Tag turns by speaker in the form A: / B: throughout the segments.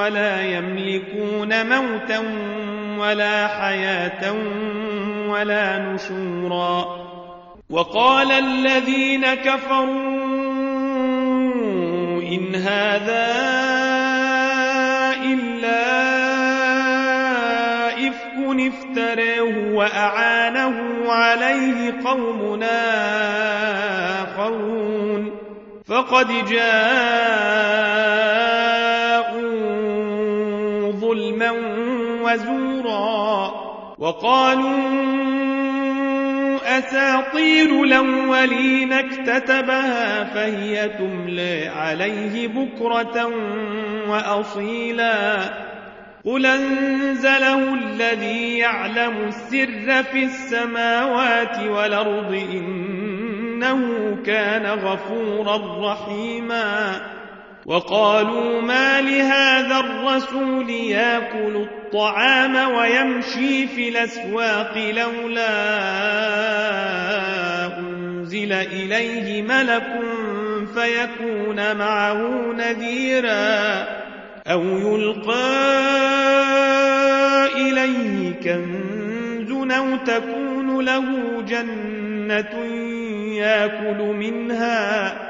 A: ولا يملكون موتا ولا حياة ولا نشورا. وقال الذين كفروا إن هذا إلا إفك افتريه وأعانه عليه قومنا آخرون. فقد جاءوا وزورا وقالوا أساطير الأولين اكتتبها فهي تملي عليه بكرة وأصيلا قل أنزله الذي يعلم السر في السماوات والأرض إنه كان غفورا رحيما وقالوا ما لهذا الرسول ياكل الطعام ويمشي في الأسواق لولا أنزل إليه ملك فيكون معه نذيرا أو يلقى إليه كنز أو تكون له جنة ياكل منها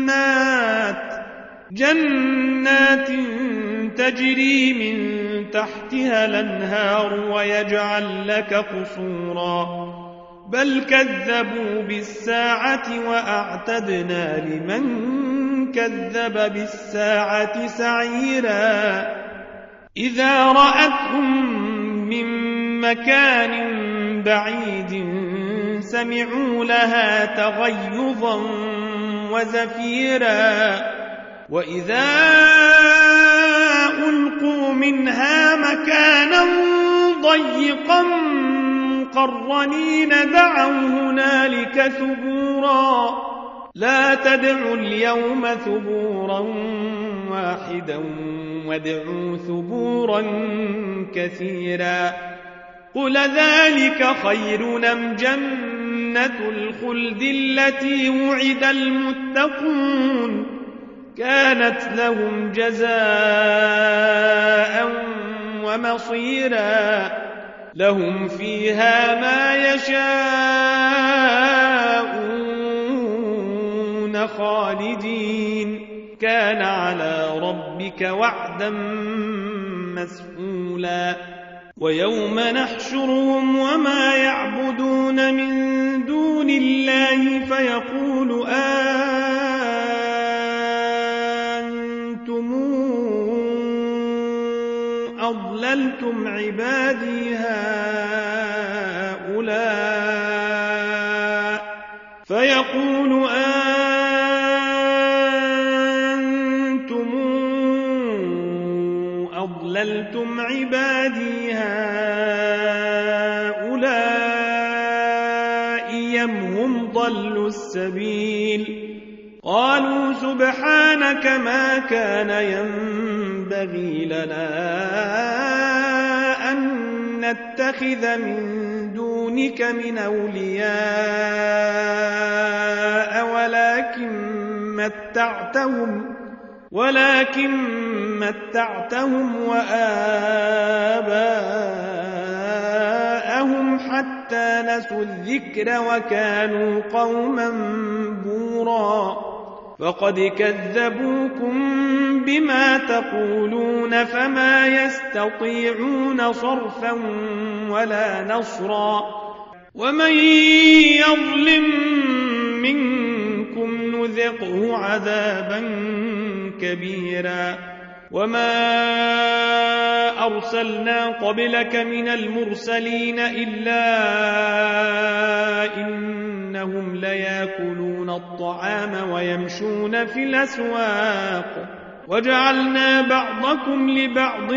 A: جنات جنات تجري من تحتها الأنهار ويجعل لك قصورا. بل كذبوا بالساعة وأعتدنا لمن كذب بالساعة سعيرا. إذا رأتهم من مكان بعيد سمعوا لها تغيظا وزفيرا. وإذا ألقوا منها مكانا ضيقا مقرنين دعوا هنالك ثبورا. لا تدعوا اليوم ثبورا واحدا وادعوا ثبورا كثيرا. قل ذلك خير نم جنة الخلد التي وعد المتقون كانت لهم جزاء ومصيرا لهم فيها ما يشاءون خالدين. كان على ربك وعدا مسئولا ويوم نحشرهم وما يعبدون من دون الله فيقول أنتم أضللتم عبادي هؤلاء فيقول أنتم أضللتم عبادي السبيل. قالوا سبحانك ما كان ينبغي لنا أن نتخذ من دونك من أولياء ولكن متعتهم ولكن متعتهم وآباءهم حتى نسوا الذكر وكانوا قوما بورا. فقد كذبوكم بما تقولون فما يستطيعون صرفا ولا نصرا. ومن يظلم منكم نذقه عذابا كبيرا. وما أرسلنا قبلك من المرسلين إلا إنهم لياكلون الطعام ويمشون في الأسواق وجعلنا بعضكم لبعض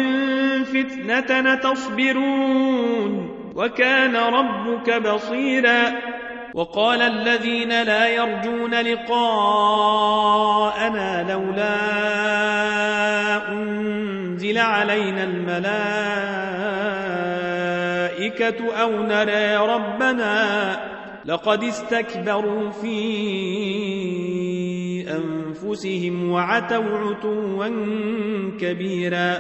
A: فتنة تصبرون وكان ربك بصيرا وقال الذين لا يرجون لقاءنا لولا أنزل علينا الملائكة أو نرى ربنا لقد استكبروا في أنفسهم وعتوا عتوا كبيرا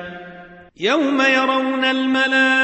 A: يوم يرون الملائكة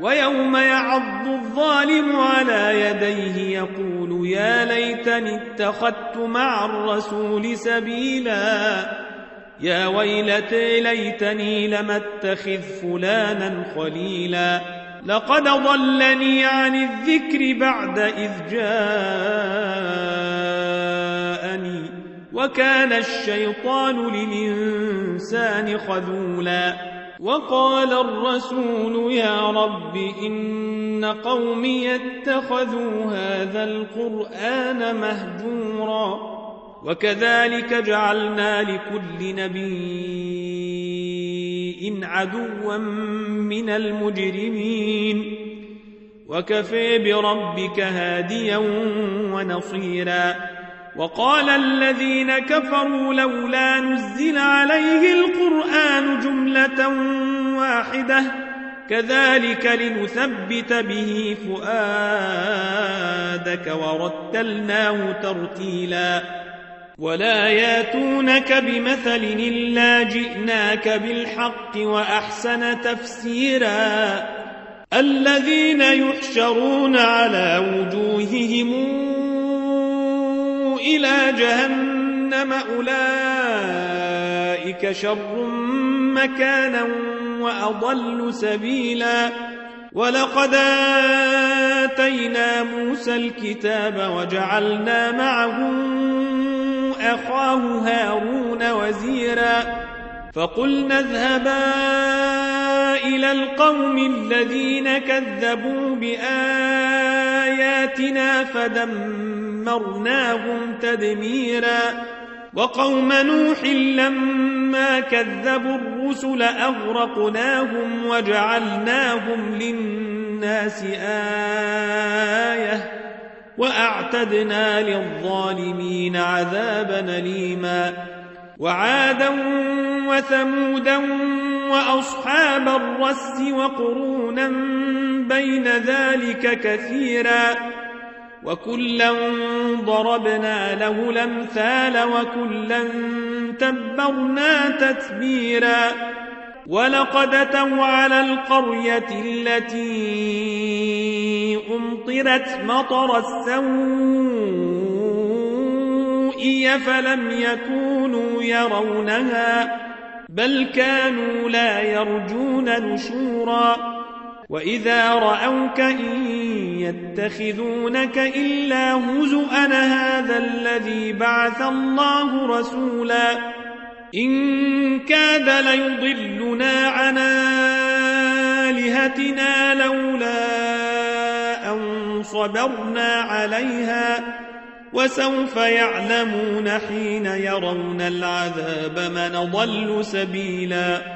A: ويوم يعض الظالم على يديه يقول يا ليتني اتخذت مع الرسول سبيلا. يا ويلتي ليتني لم اتخذ فلانا خليلا. لقد ضلني عن الذكر بعد إذ جاءني. وكان الشيطان للإنسان خذولا. وقال الرسول يا رب إن قومي اتخذوا هذا القرآن مهجورا وكذلك جعلنا لكل نبي عدوا من المجرمين وكفي بربك هاديا ونصيرا وقال الذين كفروا لولا نزل عليه القرآن جملة واحدة كذلك لنثبت به فؤادك ورتلناه ترتيلا. ولا ياتونك بمثل إلا جئناك بالحق وأحسن تفسيرا. الذين يحشرون على وجوههم إلى جهنم أولئك شر مكانا وأضل سبيلا. ولقد آتينا موسى الكتاب وجعلنا معه أخاه هارون وزيرا. فقلنا اذهبا إلى القوم الذين كذبوا بآياتنا فدمرناهم تدميرا وقوم نوح لما كذبوا الرسل أغرقناهم وجعلناهم للناس آية وأعتدنا للظالمين عذابا ليما وعادا وثمودا وأصحاب الرس وقرونا بين ذلك كثيرا وكلا ضربنا له الأمثال وكلا تبرنا تتبيرا ولقد أتوا على القرية التي أمطرت مطر السوء فلم يكونوا يرونها بل كانوا لا يرجون نشورا وإذا رأوك إن يتخذونك إلا هزؤا هذا الذي بعث الله رسولا إن كاد ليضلنا عن آلهتنا لولا أن صبرنا عليها وسوف يعلمون حين يرون العذاب من ضل سبيلا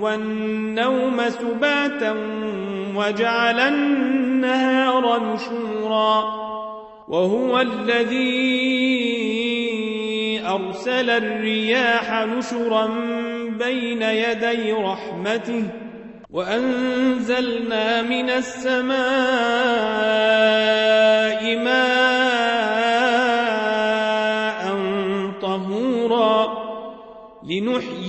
A: والنوم سباتا وجعل النهار نشورا وهو الذي أرسل الرياح نشرا بين يدي رحمته وأنزلنا من السماء ماء طهورا لنحيي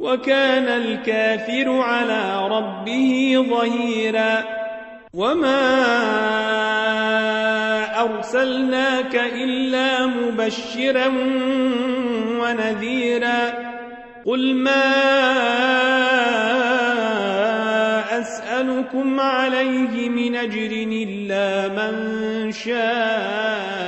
A: وكان الكافر على ربه ظهيرا. وما أرسلناك إلا مبشرا ونذيرا. قل ما أسألكم عليه من أجر إلا من شاء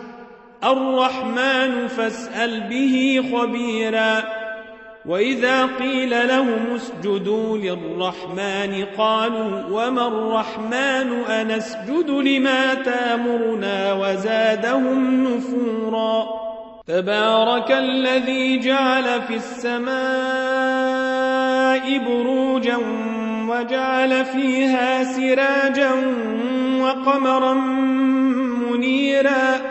A: الرحمن فاسأل به خبيرا. وإذا قيل لهم اسجدوا للرحمن قالوا وما الرحمن أنسجد لما تامرنا وزادهم نفورا. تبارك الذي جعل في السماء بروجا وجعل فيها سراجا وقمرا منيرا.